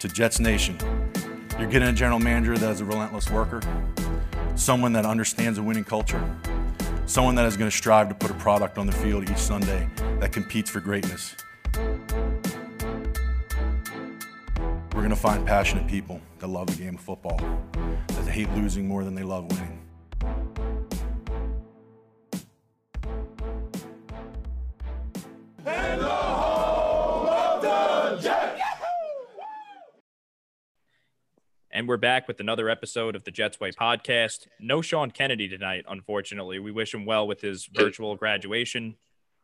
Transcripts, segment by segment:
To Jets Nation, you're getting a general manager that is a relentless worker, someone that understands a winning culture, someone that is going to strive to put a product on the field each Sunday that competes for greatness. We're going to find passionate people that love the game of football, that hate losing more than they love winning. And we're back with another episode of the Jets Way podcast. No Sean Kennedy tonight, unfortunately. We wish him well with his virtual graduation.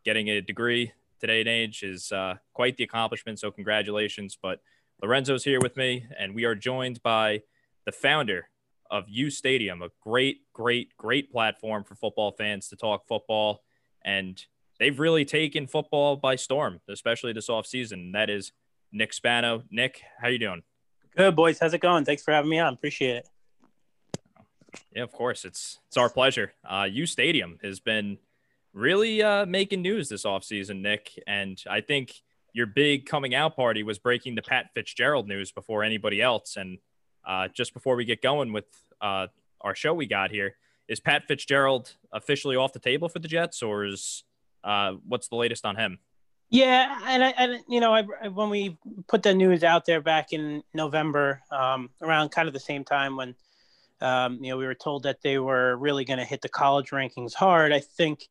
Getting a degree today and age is uh, quite the accomplishment. So, congratulations. But Lorenzo's here with me, and we are joined by the founder of uStadium, a great, great, great platform for football fans to talk football. And they've really taken football by storm, especially this offseason. That is Nick Spano. Nick, how you doing? Good boys, how's it going? Thanks for having me on. Appreciate it. Yeah, of course. It's it's our pleasure. Uh uStadium has been really uh making news this offseason, Nick. And I think your big coming out party was breaking the Pat Fitzgerald news before anybody else. And uh just before we get going with uh our show we got here, is Pat Fitzgerald officially off the table for the Jets or is uh what's the latest on him? Yeah, and I, and you know, I, when we put the news out there back in November, um, around kind of the same time when, um, you know, we were told that they were really going to hit the college rankings hard. I think,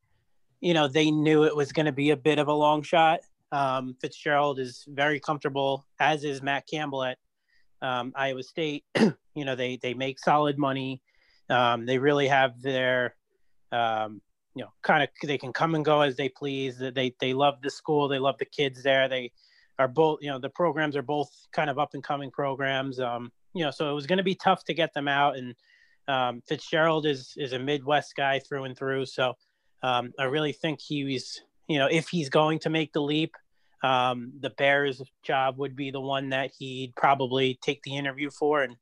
you know, they knew it was going to be a bit of a long shot. Um, Fitzgerald is very comfortable, as is Matt Campbell at um, Iowa State. you know, they they make solid money. Um, they really have their um, you know, kind of they can come and go as they please. They they love the school. They love the kids there. They are both, you know, the programs are both kind of up and coming programs. Um, you know, so it was going to be tough to get them out. And um, Fitzgerald is is a Midwest guy through and through. So um, I really think he's, you know, if he's going to make the leap, um, the Bears job would be the one that he'd probably take the interview for, and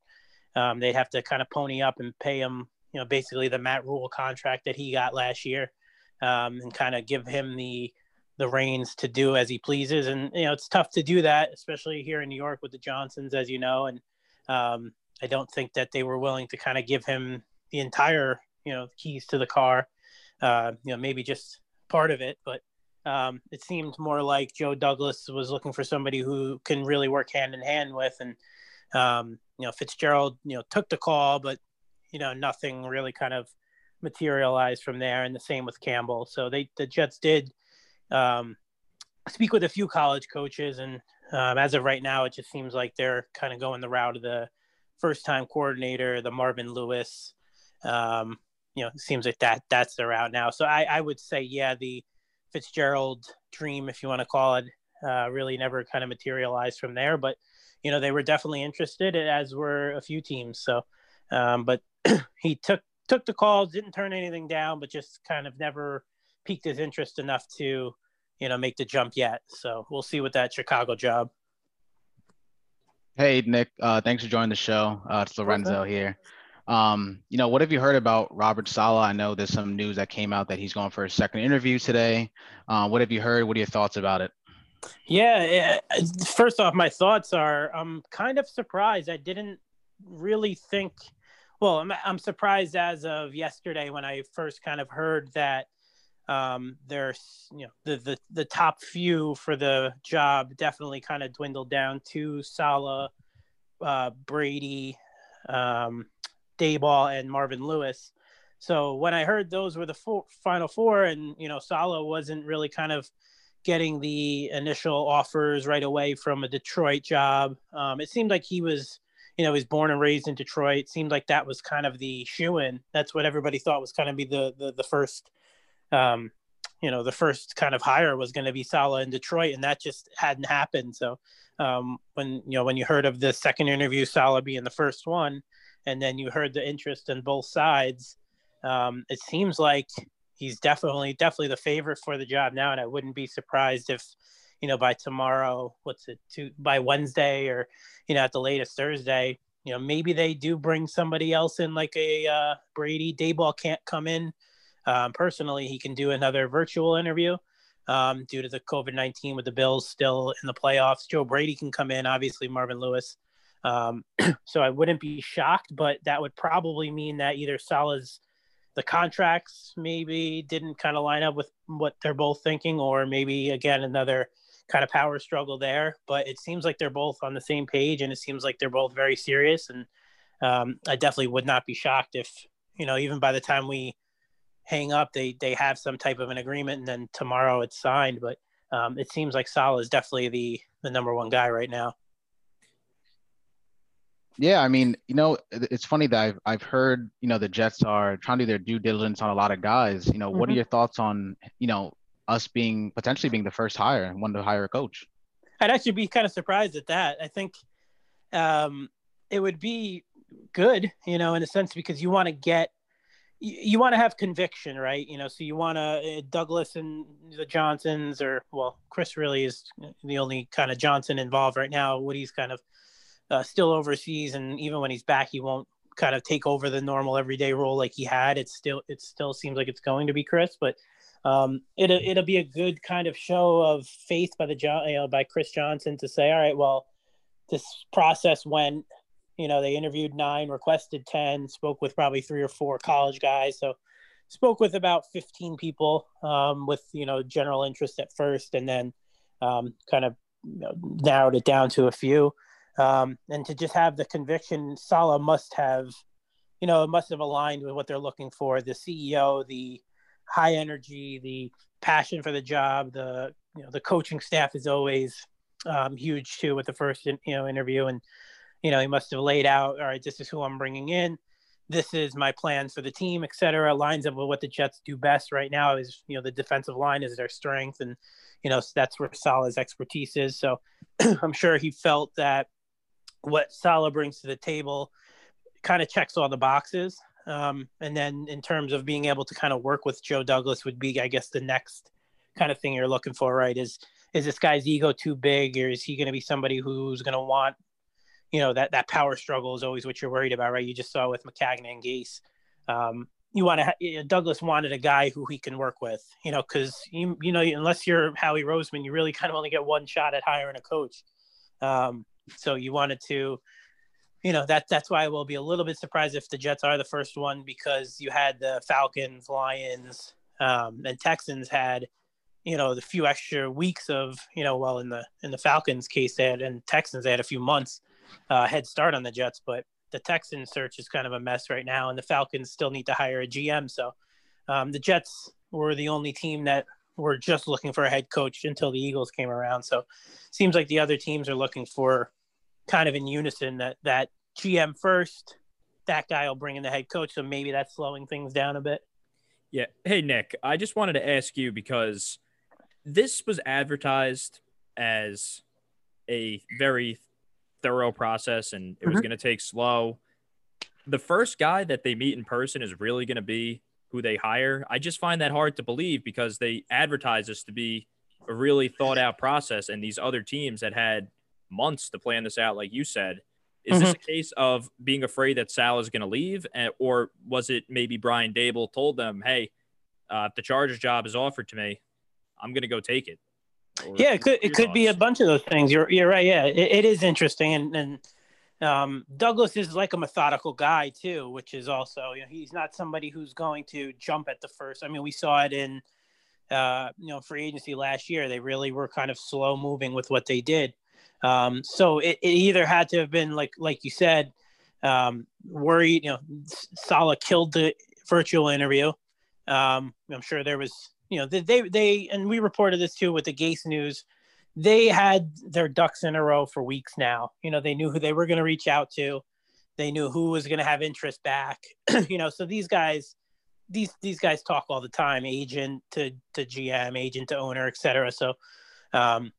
um, they'd have to kind of pony up and pay him you know, basically the Matt Rhule contract that he got last year, um, and kind of give him the the reins to do as he pleases. And you know, it's tough to do that, especially here in New York with the Johnsons, as you know. And um, I don't think that they were willing to kind of give him the entire, you know, keys to the car. Uh, you know, maybe just part of it, but um, it seemed more like Joe Douglas was looking for somebody who can really work hand in hand with. And um, you know, Fitzgerald, you know, took the call, but you know, nothing really kind of materialized from there. And the same with Campbell. So they, the Jets did um, speak with a few college coaches. And um, as of right now, it just seems like they're kind of going the route of the first time coordinator, the Marvin Lewis. Um, you know, it seems like that that's the route now. So I, I would say, yeah, the Fitzgerald dream, if you want to call it, uh, really never kind of materialized from there. But you know, they were definitely interested, as were a few teams. So, um, but he took took the call, didn't turn anything down, but just kind of never piqued his interest enough to, you know, make the jump yet. So we'll see with that Chicago job. Hey Nick, uh, thanks for joining the show. Uh, it's Lorenzo okay. here. Um, you know, what have you heard about Robert Saleh? I know there's some news that came out that he's going for a second interview today. Uh, what have you heard? What are your thoughts about it? Yeah, first off, my thoughts are I'm kind of surprised. I didn't really think well, I'm, I'm surprised as of yesterday when I first kind of heard that um, there's, you know, the, the, the top few for the job definitely kind of dwindled down to Saleh, uh, Brady, um, Daboll, and Marvin Lewis. So when I heard those were the four, final four, and you know Saleh wasn't really kind of getting the initial offers right away from a Detroit job, um, it seemed like he was you know, he's born and raised in Detroit. It seemed like that was kind of the shoe in. That's what everybody thought was kind of be the the, the first, um, you know, the first kind of hire was going to be Saleh in Detroit, and that just hadn't happened. So um, when you know when you heard of the second interview, Saleh being the first one, and then you heard the interest in both sides, um, it seems like he's definitely definitely the favorite for the job now, and I wouldn't be surprised if you know, by tomorrow, what's it, to, by Wednesday or, you know, at the latest Thursday, you know, maybe they do bring somebody else in like a uh, Brady. Daboll can't come in um, personally. He can do another virtual interview um, due to the COVID 19 with the Bills still in the playoffs. Joe Brady can come in, obviously, Marvin Lewis. Um, so I wouldn't be shocked, but that would probably mean that either Saleh's the contracts maybe didn't kind of line up with what they're both thinking, or maybe again another kind of power struggle there. But it seems like they're both on the same page, and it seems like they're both very serious. And um, I definitely would not be shocked if you know even by the time we hang up, they they have some type of an agreement, and then tomorrow it's signed. But um, it seems like Saleh is definitely the the number one guy right now. Yeah, I mean, you know, it's funny that I've I've heard, you know, the Jets are trying to do their due diligence on a lot of guys. You know, mm-hmm. what are mm-hmm. your thoughts on, you know, us being potentially being the first hire and one to hire a coach? I'd actually be kind of surprised at that. I think um, it would be good, you know, in a sense because you want to get you, you want to have conviction, right? You know, so you want to uh, Douglas and the Johnsons, or well, Chris really is the only kind of Johnson involved right now. Woody's kind of uh, still overseas, and even when he's back, he won't kind of take over the normal everyday role like he had. It still it still seems like it's going to be Chris, but um, it'll it'll be a good kind of show of faith by the John you know by Chris Johnson to say, all right, well, this process went. You know, they interviewed nine, requested ten, spoke with probably three or four college guys, so spoke with about 15 people um, with you know general interest at first and then um, kind of you know, narrowed it down to a few um, and to just have the conviction Saleh must have, you know, must have aligned with what they're looking for. The CEO, the high energy, the passion for the job, the you know the coaching staff is always um, huge too with the first you know interview, and you know he must have laid out, all right, this is who I'm bringing in. This is my plans for the team, etc. Lines up with what the Jets do best right now. Is you know the defensive line is their strength, and you know that's where Saleh's expertise is. So I'm sure he felt that what Saleh brings to the table kind of checks all the boxes. Um, and then in terms of being able to kind of work with Joe Douglas would be, I guess, the next kind of thing you're looking for, right? Is is this guy's ego too big, or is he going to be somebody who's going to want, you know, that that power struggle is always what you're worried about, right? You just saw with Maccagnan and Gase. Um, you want to Douglas wanted a guy who he can work with, you know, because you you know unless you're Howie Roseman, you really kind of only get one shot at hiring a coach. Um, so you wanted to, you know, that that's why I will be a little bit surprised if the Jets are the first one because you had the Falcons, Lions, um, and Texans had, you know, the few extra weeks of, you know, well in the in the Falcons case they had and Texans they had a few months uh, head start on the Jets, but the Texans search is kind of a mess right now, and the Falcons still need to hire a GM. So um, the Jets were the only team that were just looking for a head coach until the Eagles came around. So seems like the other teams are looking for kind of in unison that that GM first, that guy will bring in the head coach. So maybe that's slowing things down a bit. Yeah. Hey Nick, I just wanted to ask you because this was advertised as a very thorough process and it was mm-hmm. going to take slow. The first guy that they meet in person is really going to be who they hire. I just find that hard to believe because they advertise this to be a really thought out process, and these other teams that had months to plan this out, like you said. Is mm-hmm. this a case of being afraid that Sal is going to leave, or was it maybe Brian Daboll told them, "Hey, uh, if the Chargers job is offered to me, I'm going to go take it." Or, yeah, it could it could be a bunch of those things. You're you're right. Yeah, it, it is interesting, and and um, Douglas is like a methodical guy too, which is also you know he's not somebody who's going to jump at the first. I mean, we saw it in uh, you know free agency last year. They really were kind of slow moving with what they did. Um, so it, it either had to have been like like you said, um, worried. You know, Saleh killed the virtual interview. Um, I'm sure there was you know they they and we reported this too with the Gase news they had their ducks in a row for weeks now. You know, they knew who they were going to reach out to. They knew who was going to have interest back. you know, so these guys, these these guys talk all the time, agent to to GM, agent to owner, etc. So, um,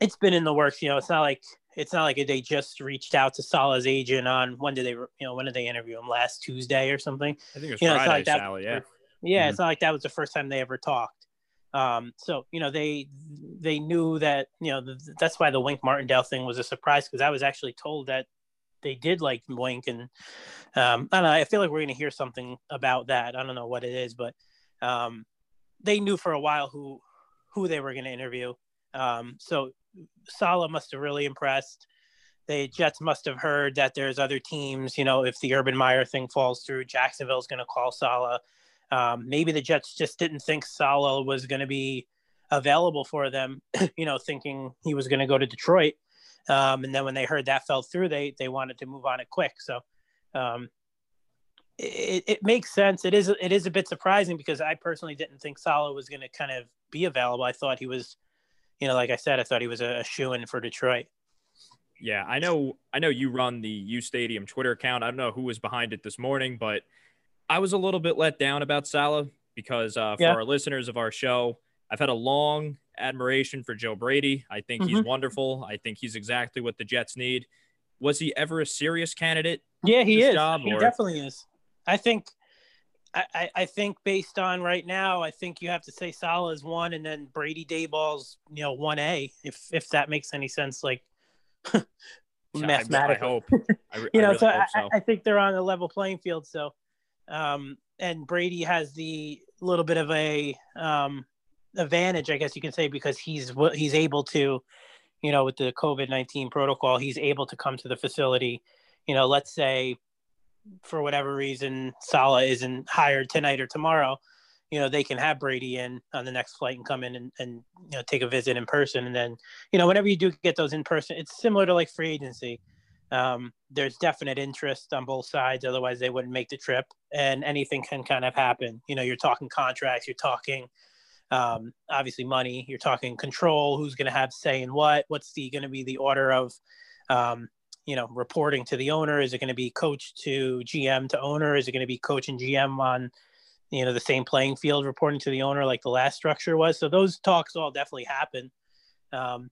it's been in the works. You know, it's not like it's not like they just reached out to Saleh's agent on when did they you know when did they interview him last Tuesday or something. I think it was you know, Friday, like that, Sally, yeah. Yeah, mm-hmm. it's not like that was the first time they ever talked. Um, so you know they they knew that you know the, that's why the Wink Martindale thing was a surprise because I was actually told that they did like Wink and um, I don't know. I feel like we're going to hear something about that. I don't know what it is, but um, they knew for a while who who they were going to interview. Um, so Saleh must have really impressed. the Jets must have heard that there's other teams. You know, if the Urban Meyer thing falls through, Jacksonville's going to call Saleh. Um, maybe the Jets just didn't think Saleh was going to be available for them. you know, thinking he was going to go to Detroit. Um, and then when they heard that fell through, they they wanted to move on it quick. So um, it, it makes sense. It is it is a bit surprising because I personally didn't think Saleh was going to kind of be available. I thought he was, you know, like I said, I thought he was a, a shoe in for Detroit. Yeah, I know. I know you run the uStadium Twitter account. I don't know who was behind it this morning, but I was a little bit let down about Saleh because uh, for yeah. our listeners of our show, I've had a long admiration for Joe Brady. I think mm-hmm. he's wonderful. I think he's exactly what the Jets need. Was he ever a serious candidate? Yeah, he is. Job, he or? definitely is. I think. I, I think based on right now, I think you have to say Saleh is one, and then Brady Daboll's you know one A, if if that makes any sense. Like mathematically. I, hope. I, you know, really so, I, so, I, think they're on a level playing field. So, um, and Brady has the little bit of a um, advantage, I guess you can say, because he's he's able to, you know, with the COVID nineteen protocol, he's able to come to the facility. You know, let's say for whatever reason Saleh isn't hired tonight or tomorrow you know they can have Brady in on the next flight and come in and, and you know take a visit in person. And then you know whenever you do get those in person it's similar to like free agency. Um, there's definite interest on both sides otherwise they wouldn't make the trip and anything can kind of happen. You know you're talking contracts you're talking um, obviously money you're talking control who's going to have say in what what's the going to be the order of um, you know reporting to the owner? Is it going to be coach to gm to owner? Is it going to be coach and gm on you know the same playing field reporting to the owner like the last structure was? So those talks all definitely happen. Um,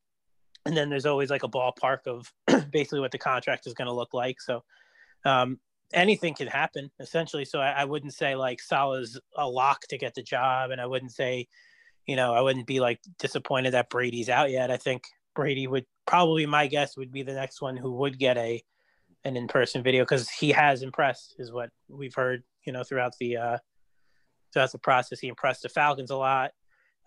and then there's always like a ballpark of basically what the contract is going to look like. So um, anything can happen essentially. So I, I, wouldn't say like saleh's a lock to get the job and i wouldn't say you know i wouldn't be like disappointed that brady's out yet. I think brady would probably my guess would be the next one who would get a an in-person video because he has impressed is what we've heard you know throughout the uh that's the process. He impressed the Falcons a lot,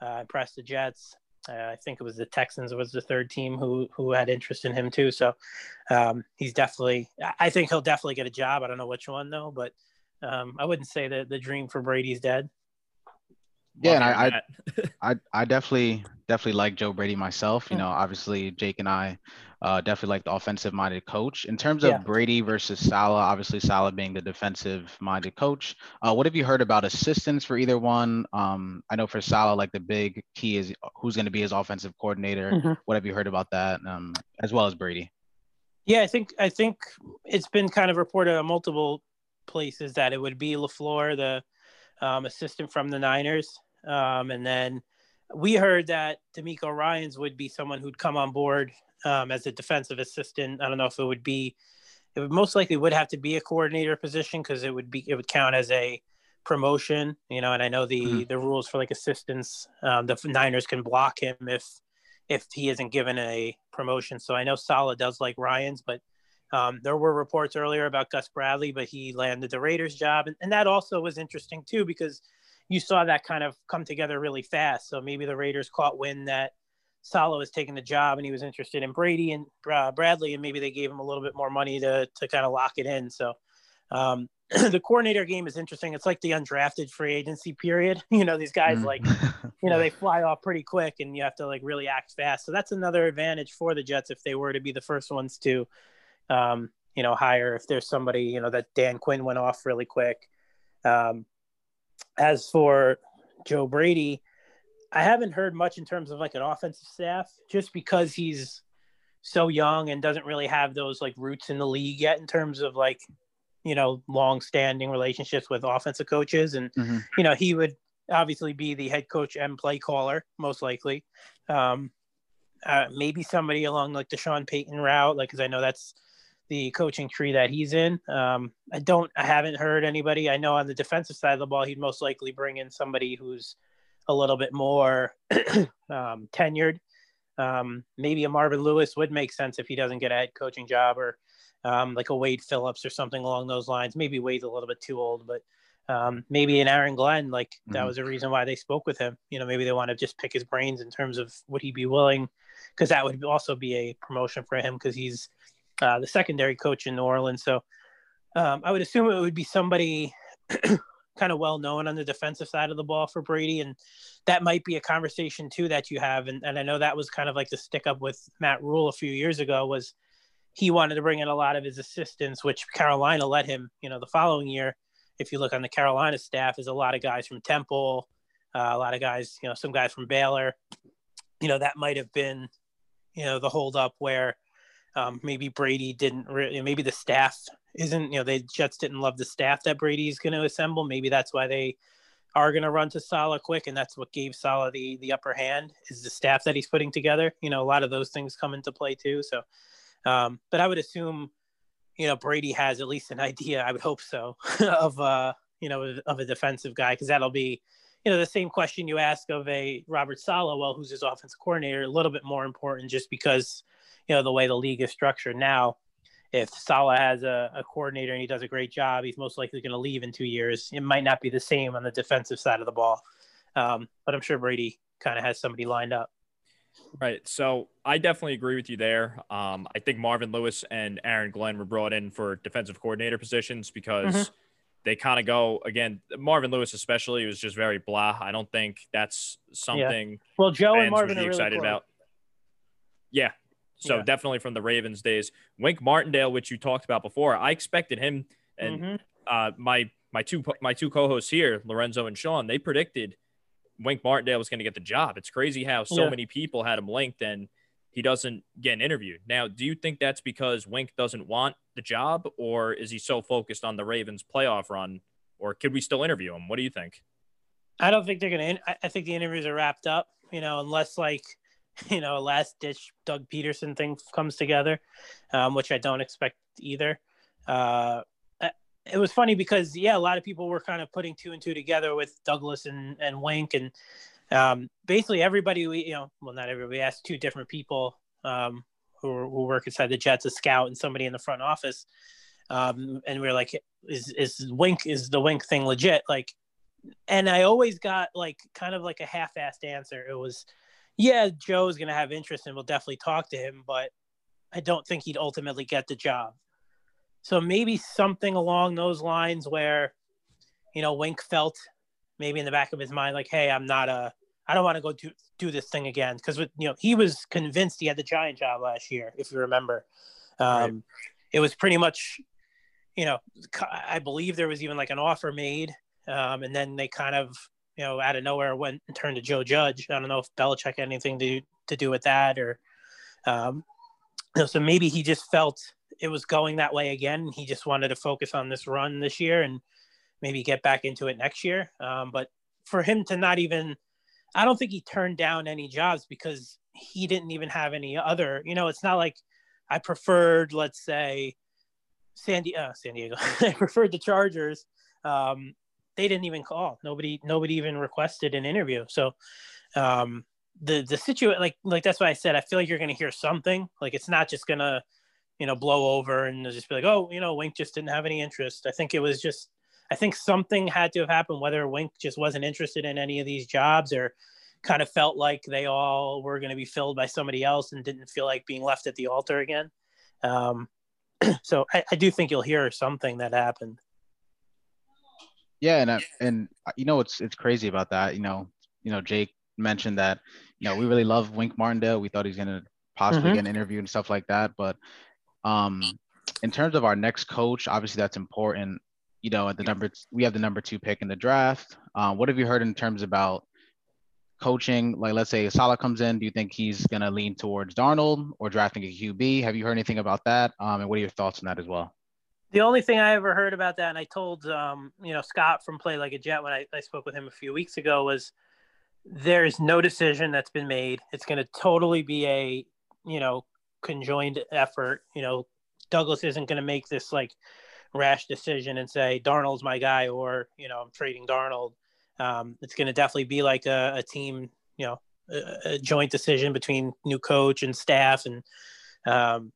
uh, impressed the Jets. Uh, I think it was the Texans was the third team who who had interest in him too. So um, he's definitely. I think he'll definitely get a job. I don't know which one though, but um, I wouldn't say that the dream for Brady's dead. Yeah, and I, I, I, I definitely, definitely like Joe Brady myself. You know, obviously Jake and I uh, definitely like the offensive-minded coach. In terms of yeah. Brady versus Saleh, obviously Saleh being the defensive-minded coach. Uh, what have you heard about assistants for either one? Um, I know for Saleh, like the big key is who's going to be his offensive coordinator. Mm-hmm. What have you heard about that? Um, as well as Brady. Yeah, I think I think it's been kind of reported on multiple places that it would be LaFleur, the um, assistant from the Niners. Um, and then we heard that DeMeco Ryans would be someone who'd come on board um, as a defensive assistant. I don't know if it would be, it would most likely would have to be a coordinator position because it would be, it would count as a promotion, you know, and I know the, mm-hmm. the rules for like assistants, um, the Niners can block him if, if he isn't given a promotion. So I know Saleh does like Ryans, but um, there were reports earlier about Gus Bradley, but he landed the Raiders job. And, and that also was interesting too, because you saw that kind of come together really fast. So maybe the Raiders caught wind that Saleh was taking the job and he was interested in Brady and uh, Bradley, and maybe they gave him a little bit more money to to kind of lock it in. So um, the coordinator game is interesting. It's like the undrafted free agency period. You know, these guys mm. like, you know, they fly off pretty quick, and you have to like really act fast. So that's another advantage for the Jets if they were to be the first ones to, um, you know, hire. If there's somebody, you know, that Dan Quinn went off really quick. Um, as for Joe Brady, I haven't heard much in terms of like an offensive staff just because he's so young and doesn't really have those like roots in the league yet in terms of like you know long standing relationships with offensive coaches and mm-hmm. you know he would obviously be the head coach and play caller most likely um uh, maybe somebody along like the Sean Payton route like because I know that's the coaching tree that he's in. Um, I don't, I haven't heard anybody. I know on the defensive side of the ball, he'd most likely bring in somebody who's a little bit more um, tenured. Um, maybe a Marvin Lewis would make sense if he doesn't get a head coaching job, or um, like a Wade Phillips or something along those lines. Maybe Wade's a little bit too old, but um, maybe an Aaron Glenn. Like that mm-hmm. was a reason why they spoke with him. You know, maybe they want to just pick his brains in terms of would he be willing, because that would also be a promotion for him because he's uh, the secondary coach in New Orleans. So um, I would assume it would be somebody kind of well known on the defensive side of the ball for Brady, and that might be a conversation too that you have. And, and I know that was kind of like the stick up with Matt Rhule a few years ago was he wanted to bring in a lot of his assistants, which Carolina let him. You know, the following year, if you look on the Carolina staff, is a lot of guys from Temple, uh, a lot of guys, you know, some guys from Baylor. You know, that might have been, you know, the holdup where um, maybe Brady didn't really, maybe the staff isn't, you know, they Jets didn't love the staff that Brady's going to assemble. Maybe that's why they are going to run to Saleh quick, and that's what gave Saleh the the upper hand is the staff that he's putting together. You know, a lot of those things come into play too. So, um, but I would assume, you know, Brady has at least an idea. I would hope so of uh, you know of a defensive guy because that'll be you know the same question you ask of a Robert Saleh, well, who's his offensive coordinator, a little bit more important just because you know the way the league is structured now. If Saleh has a, a coordinator and he does a great job, he's most likely going to leave in two years. It might not be the same on the defensive side of the ball, um, but I'm sure Brady kind of has somebody lined up. Right. So I definitely agree with you there. Um, I think Marvin Lewis and Aaron Glenn were brought in for defensive coordinator positions because mm-hmm. they kind of go again. Marvin Lewis, especially, was just very blah. I don't think that's something. Yeah. Well, Joe and Marvin are really excited close. about. Yeah, so yeah. definitely from the Ravens days. Wink Martindale, which you talked about before, I expected him and mm-hmm. uh, my my two my two co-hosts here, Lorenzo and Sean, they predicted Wink Martindale was going to get the job. It's crazy how so yeah. many people had him linked and he doesn't get an interview. Now, do you think that's because Wink doesn't want the job, or is he so focused on the Ravens playoff run, or could we still interview him? What do you think? I don't think they're going to. I think the interviews are wrapped up. You know, unless like you know, last ditch Doug Pederson thing comes together, um, which I don't expect either. Uh, it was funny because yeah, a lot of people were kind of putting two and two together with Douglas and and Wink, and um, basically everybody we you know, well not everybody, asked two different people um, who who work inside the Jets, a scout and somebody in the front office, um, and we are like, is is Wink is the Wink thing legit? Like, and I always got like kind of like a half-assed answer. It was yeah, Joe's going to have interest and we'll definitely talk to him, but I don't think he'd ultimately get the job. So maybe something along those lines where, you know, Wink felt maybe in the back of his mind, like, hey, I'm not a, I don't want to go do, do this thing again. Because, with you know, he was convinced he had the giant job last year, if you remember. Um, right. It was pretty much, you know, I believe there was even like an offer made. Um, and then they kind of you know, out of nowhere went and turned to Joe Judge. I don't know if Belichick had anything to to do with that, or um, you know, so maybe he just felt it was going that way again. He just wanted to focus on this run this year and maybe get back into it next year. Um, but for him to not even, I don't think he turned down any jobs because he didn't even have any other. You know, it's not like I preferred, let's say, San, Di- uh, San Diego. I preferred the Chargers. Um, they didn't even call. Nobody nobody even requested an interview. So um the the situation like like that's why I said I feel like you're gonna hear something. Like it's not just gonna, you know, blow over and just be like, oh, you know, Wink just didn't have any interest. I think it was just I think something had to have happened, whether Wink just wasn't interested in any of these jobs or kind of felt like they all were going to be filled by somebody else and didn't feel like being left at the altar again. Um, so I, I, do think you'll hear something that happened. Yeah, and and uh, you know it's it's crazy about that. You know, you know Jake mentioned that you know we really love Wink Martindale. We thought he's gonna possibly mm-hmm. get an interview and stuff like that. But um, in terms of our next coach, obviously that's important. You know, at the number we have the number two pick in the draft. Uh, what have you heard in terms about coaching? Like, let's say Saleh comes in, do you think he's gonna lean towards Darnold or drafting a QB? Have you heard anything about that? Um, and what are your thoughts on that as well? The only thing I ever heard about that, and I told um, you know Scott from Play Like a Jet when I, I spoke with him a few weeks ago, was there's no decision that's been made. It's going to totally be a you know conjoined effort. You know, Douglas isn't going to make this like rash decision and say Darnold's my guy or you know I'm trading Darnold. Um, it's going to definitely be like a, a team, you know, a, a, joint decision between new coach and staff and um,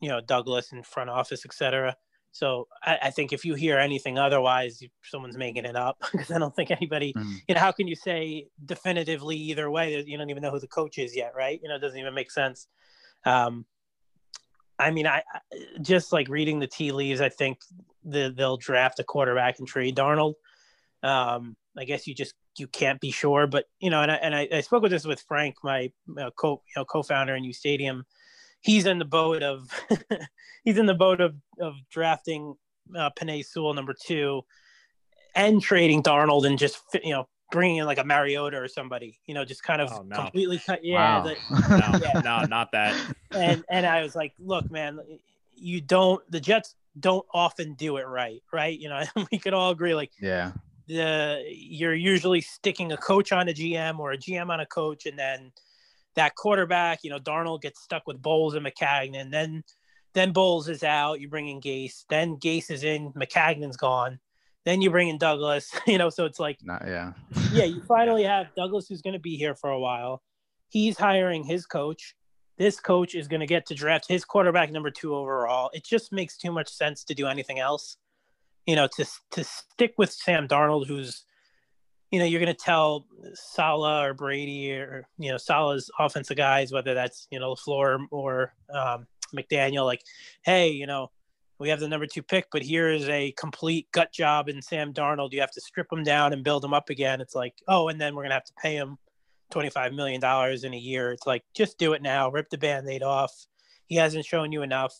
you know Douglas and front office, etc. So I, I, think if you hear anything otherwise, someone's making it up because I don't think anybody, mm. you know, how can you say definitively either way? You don't even know who the coach is yet, right? You know, it doesn't even make sense. Um, I mean, I, I just like reading the tea leaves. I think the, they'll draft a quarterback and trade Darnold. Um, I guess you just you can't be sure, but you know, and I, and I, I spoke with this with Frank, my uh, co you know co-founder in uStadium. He's in the boat of he's in the boat of of drafting uh, Penei Sewell number two, and trading Darnold and just you know bringing in like a Mariota or somebody, you know, just kind of oh, no. completely cut. Yeah, wow. the, no, yeah, no, not that. And and I was like, look, man, you don't. The Jets don't often do it right, right? You know, we could all agree, like, yeah, the you're usually sticking a coach on a GM or a GM on a coach, and then that quarterback, you know, Darnold gets stuck with Bowles and Maccagnan. Then then Bowles is out. You bring in Gase. Then Gase is in. Maccagnan's gone. Then you bring in Douglas. You know, so it's like, Not, yeah, yeah. You finally have Douglas, who's going to be here for a while. He's hiring his coach. This coach is going to get to draft his quarterback number two overall. It just makes too much sense to do anything else you know, to to stick with Sam Darnold, who's, you know, you're going to tell Saleh or Brady or you know Saleh's offensive guys, whether that's you know Floor or um, McDaniel, like, hey, you know, we have the number two pick, but here is a complete gut job in Sam Darnold. You have to strip him down and build him up again. It's like, oh, and then we're gonna have to pay him $25 million in a year. It's like, just do it now, rip the band aid off. He hasn't shown you enough.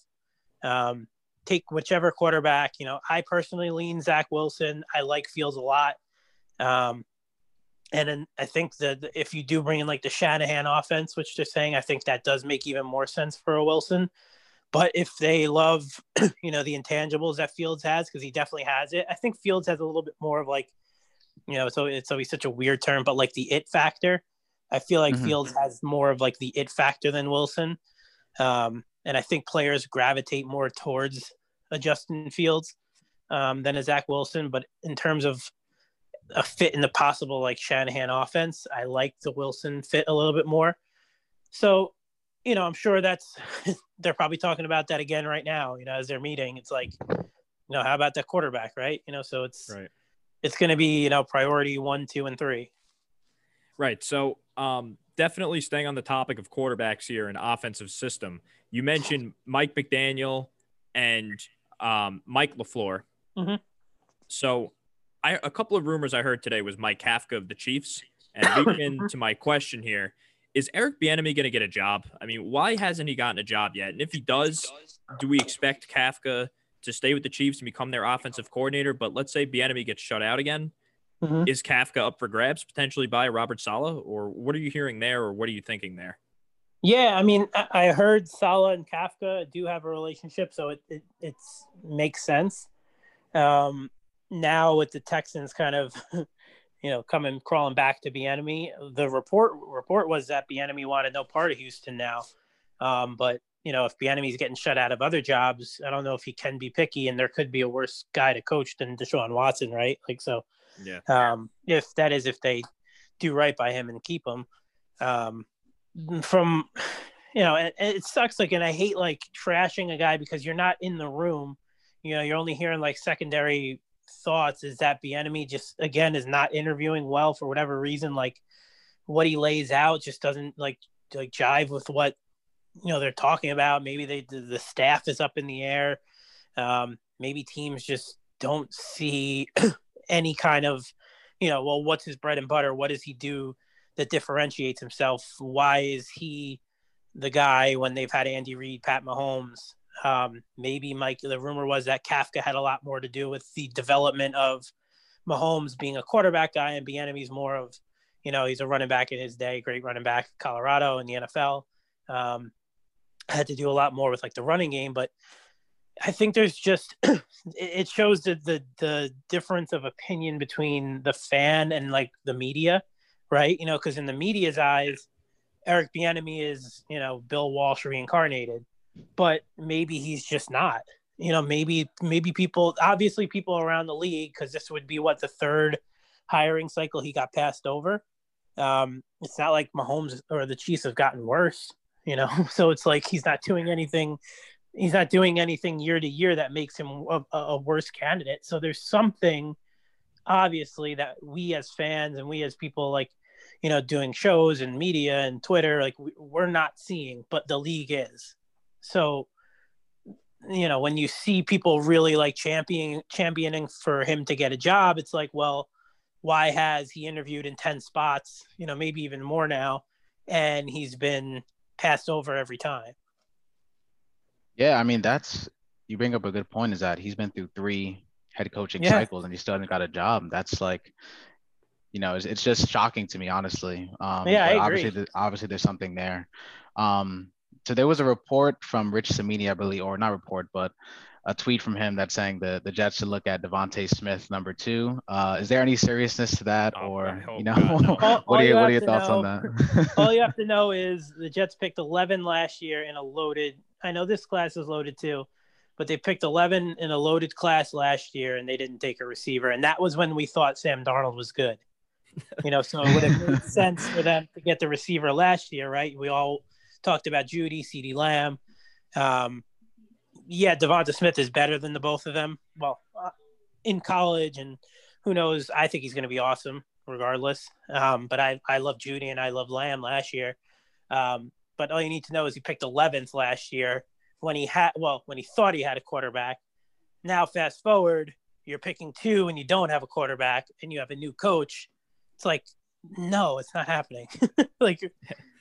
Um, take whichever quarterback. You know, I personally lean Zach Wilson. I like Fields a lot. Um, and then I think that if you do bring in like the Shanahan offense, which they're saying, I think that does make even more sense for a Wilson. But if they love, you know, the intangibles that Fields has, because he definitely has it, I think Fields has a little bit more of like, you know, so it's always such a weird term, but like the it factor. I feel like mm-hmm. Fields has more of like the it factor than Wilson. Um, and I think players gravitate more towards a Justin Fields um, than a Zach Wilson. But in terms of a fit in the possible like Shanahan offense, I like the Wilson fit a little bit more. So, you know, I'm sure that's they're probably talking about that again right now. You know, as they're meeting, it's like, you know, how about that quarterback, right? You know, so it's right. It's going to be you know priority one, two, and three. Right. So, um, definitely staying on the topic of quarterbacks here and offensive system. You mentioned Mike McDaniel and um, Mike LaFleur. Mm-hmm. So, I, a couple of rumors I heard today was Mike Kafka of the Chiefs. And leading into my question here is Eric Bieniemy going to get a job? I mean, why hasn't he gotten a job yet? And if he does, do we expect Kafka to stay with the Chiefs and become their offensive coordinator? But let's say Bieniemy gets shut out again. Mm-hmm. Is Kafka up for grabs potentially by Robert Saleh, or what are you hearing there, or what are you thinking there? Yeah, I mean, I heard Saleh and Kafka do have a relationship, so it it it's, makes sense. Um, now with the Texans kind of, you know, coming crawling back to Bieniemy, the report report was that Bieniemy wanted no part of Houston now. Um, but you know, if Bieniemy's getting shut out of other jobs, I don't know if he can be picky, and there could be a worse guy to coach than Deshaun Watson, right? Like so. Yeah. Um, if that is if they do right by him and keep him. Um, from you know it, it sucks like and i hate like trashing a guy because you're not in the room you know you're only hearing like secondary thoughts is that Bieniemy just again is not interviewing well for whatever reason like what he lays out just doesn't like like jive with what you know they're talking about maybe they the staff is up in the air um maybe teams just don't see any kind of you know well what's his bread and butter what does he do that differentiates himself. Why is he the guy when they've had Andy Reid, Pat Mahomes? Um, maybe Mike. The rumor was that Kafka had a lot more to do with the development of Mahomes being a quarterback guy, and Bieniemy's more of, you know, he's a running back in his day, great running back, Colorado in the NFL. Um, had to do a lot more with like the running game, but I think there's just it shows the, the the difference of opinion between the fan and like the media right? You know, because in the media's eyes, Eric Bieniemy is, you know, Bill Walsh reincarnated, but maybe he's just not. You know, maybe maybe people, obviously, people around the league, because this would be what the third hiring cycle he got passed over. Um, it's not like Mahomes or the Chiefs have gotten worse, you know. So it's like he's not doing anything. He's not doing anything year to year that makes him a, a worse candidate. So there's something obviously that we as fans and we as people like you know, doing shows and media and Twitter, like we're not seeing, but the league is. So you know, when you see people really like championing championing for him to get a job, it's like, well, why has he interviewed in 10 spots, you know, maybe even more now, and he's been passed over every time? Yeah, I mean, that's you bring up a good point is that he's been through three head coaching Yeah. cycles and he still hasn't got a job. That's like, you know, it's, it's just shocking to me, honestly. Um, Yeah, I but obviously, obviously, there's something there. Um, so there was a report from Rich Cimini, I believe, or not report, but a tweet from him that's saying the the Jets should look at DeVonta Smith number two. Uh, is there any seriousness to that, Oh, or you know, not, no. All- what are you your what are your to thoughts on that? All you have to know is the Jets picked 11 last year in a loaded. I know this class is loaded too, but they picked 11 in a loaded class last year, and they didn't take a receiver, and that was when we thought Sam Darnold was good. You know, so it would have made sense for them to get the receiver last year, right? We all talked about Jeudy, CeeDee Lamb. Um, yeah, DeVonta Smith is better than the both of them. Well, uh, in college, and who knows? I think he's going to be awesome regardless. Um, but I, I love Jeudy and I love Lamb last year. Um, but all you need to know is he picked 11th last year when he had, well, when he thought he had a quarterback. Now, fast forward, you're picking two and you don't have a quarterback and you have a new coach. It's like, no, it's not happening. like,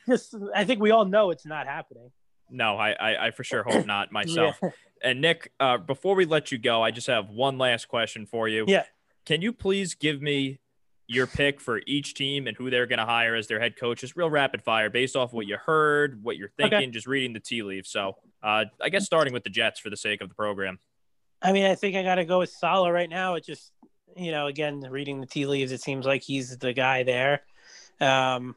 just, I think we all know it's not happening. No, I, I, I for sure hope not myself. Yeah. And Nick, uh, before we let you go, I just have one last question for you. Yeah. Can you please give me your pick for each team and who they're going to hire as their head coach? Just real rapid fire based off what you heard, what you're Okay. thinking, just reading the tea leaves. So uh, I guess starting with the Jets for the sake of the program. I mean, I think I got to go with Saleh right now. It just, you know, again, reading the tea leaves, it seems like he's the guy there. Um,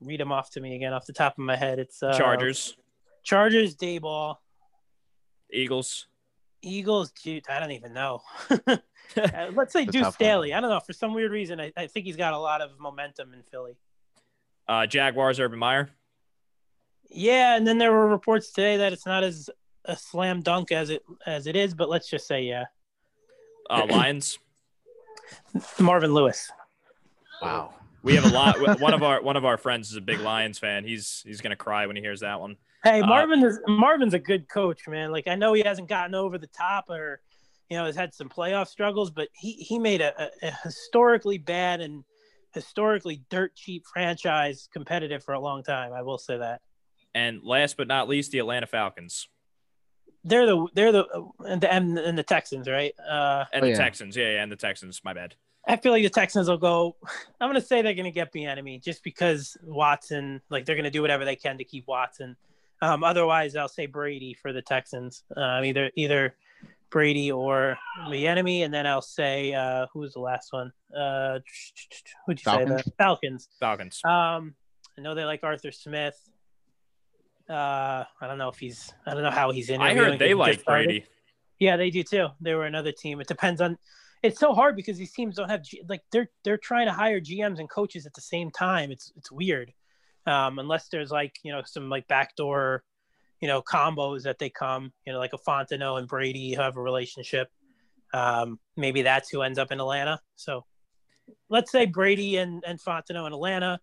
read them off to me again off the top of my head. It's uh, Chargers, Chargers, Daboll, Eagles. Eagles, dude, I don't even know. Uh, let's say It's Deuce tough one. Staley. I don't know. For some weird reason, I, I think he's got a lot of momentum in Philly. Uh, Jaguars, Urban Meyer. Yeah, and then there were reports today that it's not as a slam dunk as it as it is, but let's just say yeah. Uh, Lions. Marvin Lewis. wow. We have a lot. One of our one of our friends is a big Lions fan. He's he's gonna cry when he hears that one. Hey, Uh, Marvin is Marvin's a good coach, man. Like I know he hasn't gotten over the top or you know has had some playoff struggles, but he he made a, a, a historically bad and historically dirt cheap franchise competitive for a long time. I will say that. And last but not least, the Atlanta Falcons They're the they're the and the and, and the Texans, right? Uh, and Oh, the yeah. Texans. Yeah, yeah, and the Texans. My bad. I feel like the Texans will go. I'm gonna say they're gonna get Bieniemy just because Watson, like they're gonna do whatever they can to keep Watson. Um, otherwise, I'll say Brady for the Texans. Um, either either Brady or Bieniemy, and then I'll say uh, who's the last one? Uh, who'd you say? Falcons? The Falcons. Falcons. Um, I know they like Arthur Smith. Uh, I don't know if he's. I don't know how he's in. I heard they like Brady. Yeah, they do too. They were another team. It depends on. It's so hard because these teams don't have like they're they're trying to hire GMs and coaches at the same time. It's it's weird, um, unless there's like you know some like backdoor, you know combos that they come. You know like a Fontenot and Brady have a relationship. Um, maybe that's who ends up in Atlanta. So let's say Brady and and Fontenot in Atlanta,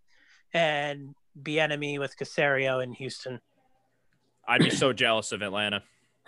and Bieniemy with Caserio in Houston. I'd be so jealous of Atlanta.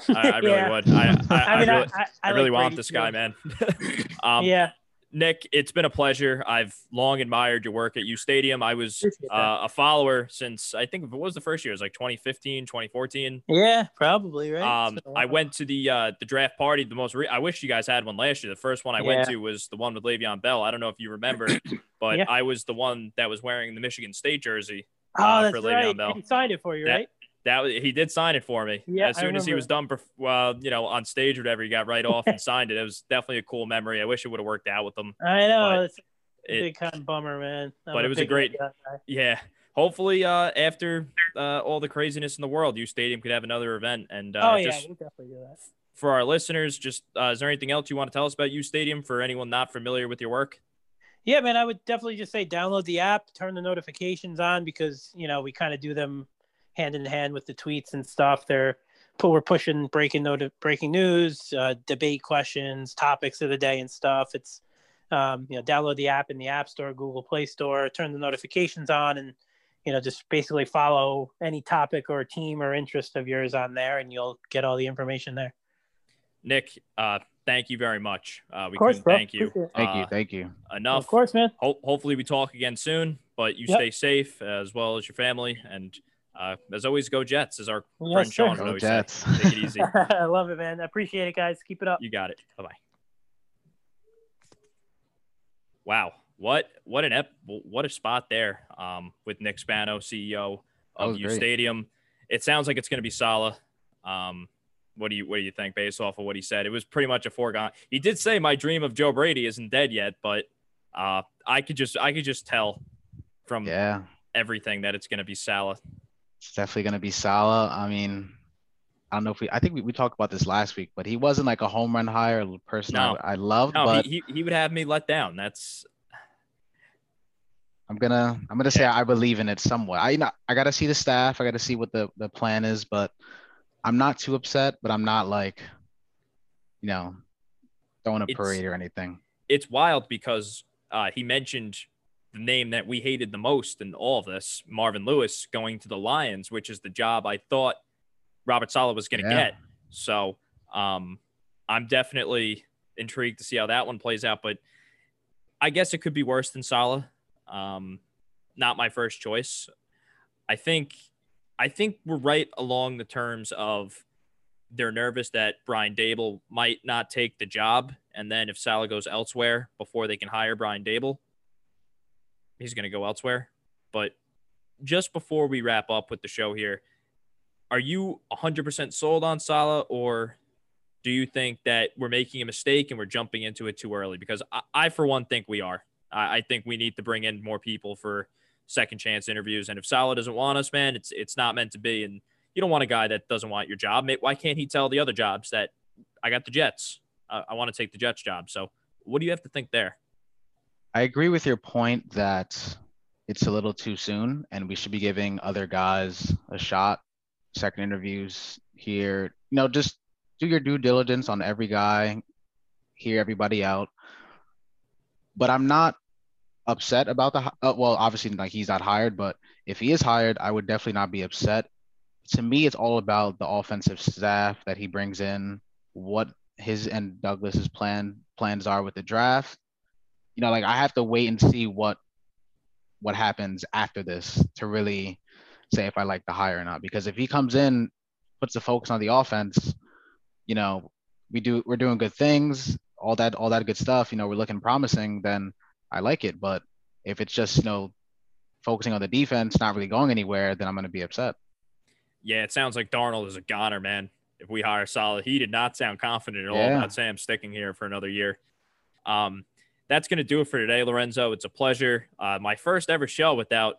I, I really Yeah. would. I, I, I, mean, really, I, I, I really like want Brady this too. guy, man. um, yeah, Nick, it's been a pleasure. I've long admired your work at uStadium. I was uh, a follower since I think what was the first year? It was like 2015, 2014. yeah, probably right. Um, It's been a I while. went to the uh, the draft party. The most re- I wish you guys had one last year. The first one I went to was the one with Le'Veon Bell. I don't know if you remember, but Yeah. I was the one that was wearing the Michigan State jersey. Oh, uh, that's for Le'Veon right. Bell. He signed it for you, That- right? That was, he did sign it for me. Yeah, as soon as he was done, uh, you know, on stage or whatever, he got right off and signed it. It was definitely a cool memory. I wish it would have worked out with him. I know. it's a big kind of bummer, man. I'm but it was a great- yeah. Hopefully, uh, after uh, all the craziness in the world, uStadium could have another event. And uh, oh yeah, just we'll definitely do that. for our listeners, just uh, is there anything else you want to tell us about uStadium for anyone not familiar with your work? Yeah, man. I would definitely just say download the app, turn the notifications on because you know we kind of do them hand in hand with the tweets and stuff. They're pu- we're pushing breaking noti- breaking news, uh, debate questions, topics of the day and stuff. It's um, you know download the app in the App Store, Google Play Store, turn the notifications on, and you know, just basically follow any topic or team or interest of yours on there, and you'll get all the information there. Nick, uh, thank you very much. Uh, we Of course, bro. thank you. Appreciate it. Thank you, uh, thank you. enough. Of course, man. Ho- hopefully, we talk again soon. But you Yep. stay safe as well as your family, and uh, as always, go Jets. As our Yes, friend sir. Sean would always Jets. say. Take it easy. I love it, man. I appreciate it, guys. Keep it up. You got it. Bye bye. Wow, what what an ep- what a spot there um, with Nick Spano, CEO of was U great. Stadium. It sounds like it's going to be Saleh. Um, what do you what do you think based off of what he said? It was pretty much a foregone. He did say my dream of Joe Brady isn't dead yet, but uh, I could just I could just tell from Yeah, everything that it's going to be Saleh. It's definitely gonna be Saleh. I mean, I don't know if we. I think we, we talked about this last week, but he wasn't like a home run hire person No. I, I loved. No, but he, he he would have me let down. That's I'm gonna I'm gonna say I believe in it somewhat. I you know I gotta see the staff. I gotta see what the the plan is, but I'm not too upset. But I'm not like, you know, throwing a It's- parade or anything. it's wild because uh, he mentioned the name that we hated the most in all of this, Marvin Lewis, going to the Lions, which is the job I thought Robert Saleh was going to Yeah. get. So um, I'm definitely intrigued to see how that one plays out. But I guess it could be worse than Saleh. Um, not my first choice. I think I think we're right along the terms of they're nervous that Brian Daboll might not take the job, and then if Saleh goes elsewhere before they can hire Brian Daboll, he's going to go elsewhere. But just before we wrap up with the show here, are you 100% sold on Saleh, or do you think that we're making a mistake and we're jumping into it too early? Because I, I for one, think we are. I, I think we need to bring in more people for second chance interviews. And if Saleh doesn't want us, man, it's it's not meant to be. And you don't want a guy that doesn't want your job. Why can't he tell the other jobs that I got the Jets? Uh, I want to take the Jets job. So what do you have to think there? I agree with your point that it's a little too soon, and we should be giving other guys a shot. Second interviews here, you know, just do your due diligence on every guy, hear everybody out. But I'm not upset about the. Uh, well, obviously, like he's not hired, but if he is hired, I would definitely not be upset. To me, it's all about the offensive staff that he brings in, what his and Douglas's plan plans are with the draft you know, like I have to wait and see what what happens after this to really say if I like the hire or not. Because if he comes in, puts the focus on the offense, you know, we do we're doing good things, all that all that good stuff, you know, we're looking promising, then I like it. But if it's just, you know, focusing on the defense, not really going anywhere, then I'm gonna be upset. Yeah, it sounds like Darnold is a goner, man. If we hire Saleh, he did not sound confident at all about Sam sticking here for another year. Um, that's going to do it for today, Lorenzo. It's a pleasure. Uh, my first ever show without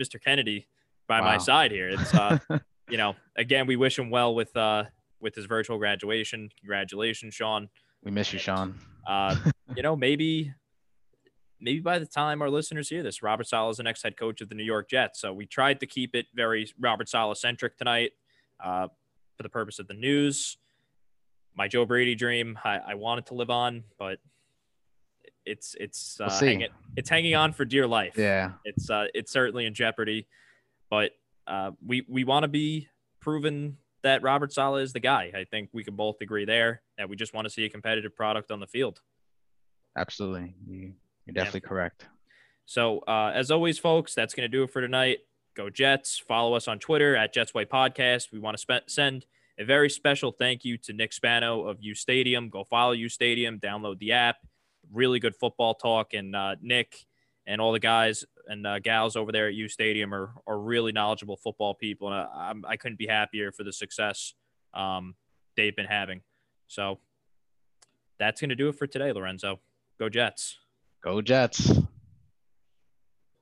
Mr. Kennedy by my side here. It's uh, you know, again, we wish him well with uh with his virtual graduation. Congratulations, Sean. we miss you, Sean. Uh, you know, maybe maybe by the time our listeners hear this, Robert Saleh is the next head coach of the New York Jets. So we tried to keep it very Robert Saleh centric tonight uh, for the purpose of the news. My Joe Brady dream, I, I wanted to live on, but it's it's uh, We'll it's hanging on for dear life Yeah. it's uh, it's certainly in jeopardy. But uh, we we want to be proven that Robert Saleh is the guy. I think we can both agree there that we just want to see a competitive product on the field. Absolutely. You, you're definitely correct. So uh, as always, folks, that's going to do it for tonight. Go Jets! Follow us on Twitter at Jets Way Podcast. We want to send a very special thank you to Nick Spano of uStadium. Go follow uStadium. Download the app. Really good football talk, and uh, Nick and all the guys and uh, gals over there at uStadium are, are really knowledgeable football people, and I, I'm, I couldn't be happier for the success um, they've been having. So that's going to do it for today, Lorenzo. Go Jets! Go Jets.